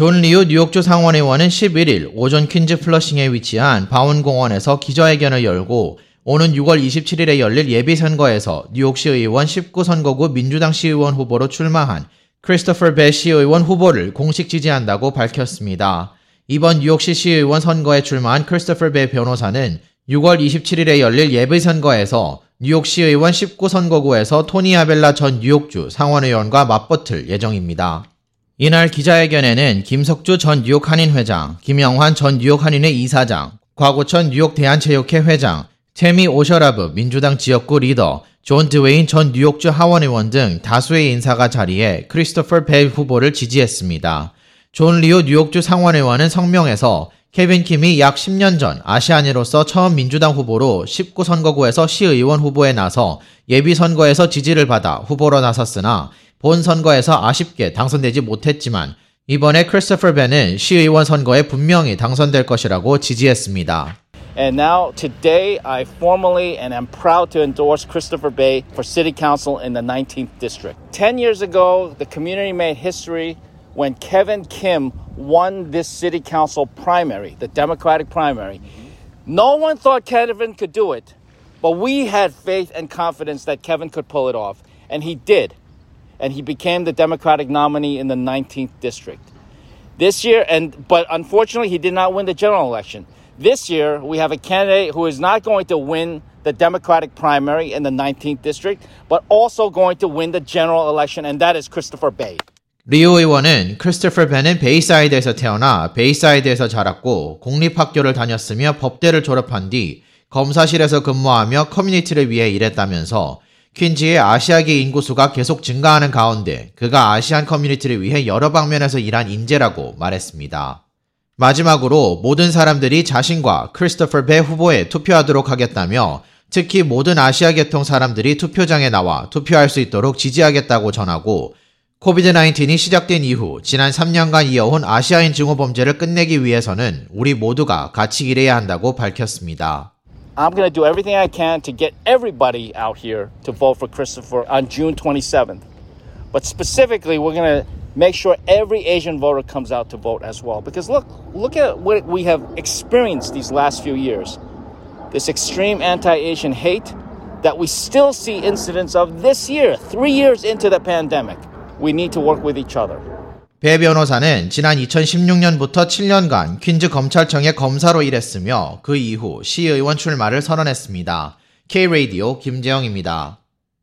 존 리우 뉴욕주 상원의원은 11일 오전 퀸즈 플러싱에 위치한 바운공원에서 기자회견을 열고 오는 6월 27일에 열릴 예비선거에서 뉴욕시 의원 19선거구 민주당 시의원 후보로 출마한 크리스토퍼 배 시의원 후보를 공식 지지한다고 밝혔습니다. 이번 뉴욕시 시의원 선거에 출마한 크리스토퍼 배 변호사는 6월 27일에 열릴 예비선거에서 뉴욕시 의원 19선거구에서 토니 아벨라 전 뉴욕주 상원의원과 맞붙을 예정입니다. 이날 기자회견에는 김석주 전 뉴욕 한인 회장, 김영환 전 뉴욕 한인회 이사장, 곽우천 뉴욕 대한체육회 회장, 테미 오셔라브 민주당 지역구 리더, 존 드웨인 전 뉴욕주 하원 의원 등 다수의 인사가 자리해 크리스토퍼 배 후보를 지지했습니다. 존 리우 뉴욕주 상원의원은 성명에서 케빈 킴이 약 10년 전 아시아인으로서 처음 민주당 후보로 19선거구에서 시의원 후보에 나서 예비선거에서 지지를 받아 후보로 나섰으나 본 선거에서 아쉽게 당선되지 못했지만 이번에 크리스토퍼 벤은 시의원 선거에 분명히 당선될 것이라고 지지했습니다. And now, today, I formally and am proud to endorse Christopher Bay for City Council in the 19th District. Ten years ago, the community made history when Kevin Kim won this City Council primary, the Democratic primary. No one thought Kevin could do it, but we had faith and confidence that Kevin could pull it off, and he did. And he became the Democratic nominee in the 19th District. This year, and but unfortunately, he did not win the general election. This year, we have a candidate who is not going to win the Democratic primary in the 19th district, but also going to win the general election, and that is Christopher Bay. 리오 의원은 크리스토퍼 벤은 베이사이드에서 태어나 베이사이드에서 자랐고 공립학교를 다녔으며 법대를 졸업한 뒤 검사실에서 근무하며 커뮤니티를 위해 일했다면서 퀸즈의 아시아계 인구수가 계속 증가하는 가운데 그가 아시안 커뮤니티를 위해 여러 방면에서 일한 인재라고 말했습니다. 마지막으로 모든 사람들이 자신과 크리스토퍼 배 후보에 투표하도록 하겠다며 특히 모든 아시아 계통 사람들이 투표장에 나와 투표할 수 있도록 지지하겠다고 전하고 코비드-19이 시작된 이후 지난 3년간 이어온 아시아인 증오 범죄를 끝내기 위해서는 우리 모두가 같이 일해야 한다고 밝혔습니다. I'm going to do everything I can to get everybody out here to vote for Christopher on June 27th. But specifically, we're going to make sure every Asian voter comes out to vote as well. Because look, look at what we have experienced these last few years. This extreme anti-Asian hate that we still see incidents of this year, three years into the pandemic. We need to work with each other. 배 변호사는 지난 2016년부터 7년간 퀸즈 검찰청의 검사로 일했으며 그 이후 시의원 출마를 선언했습니다. K-Radio 김재영입니다.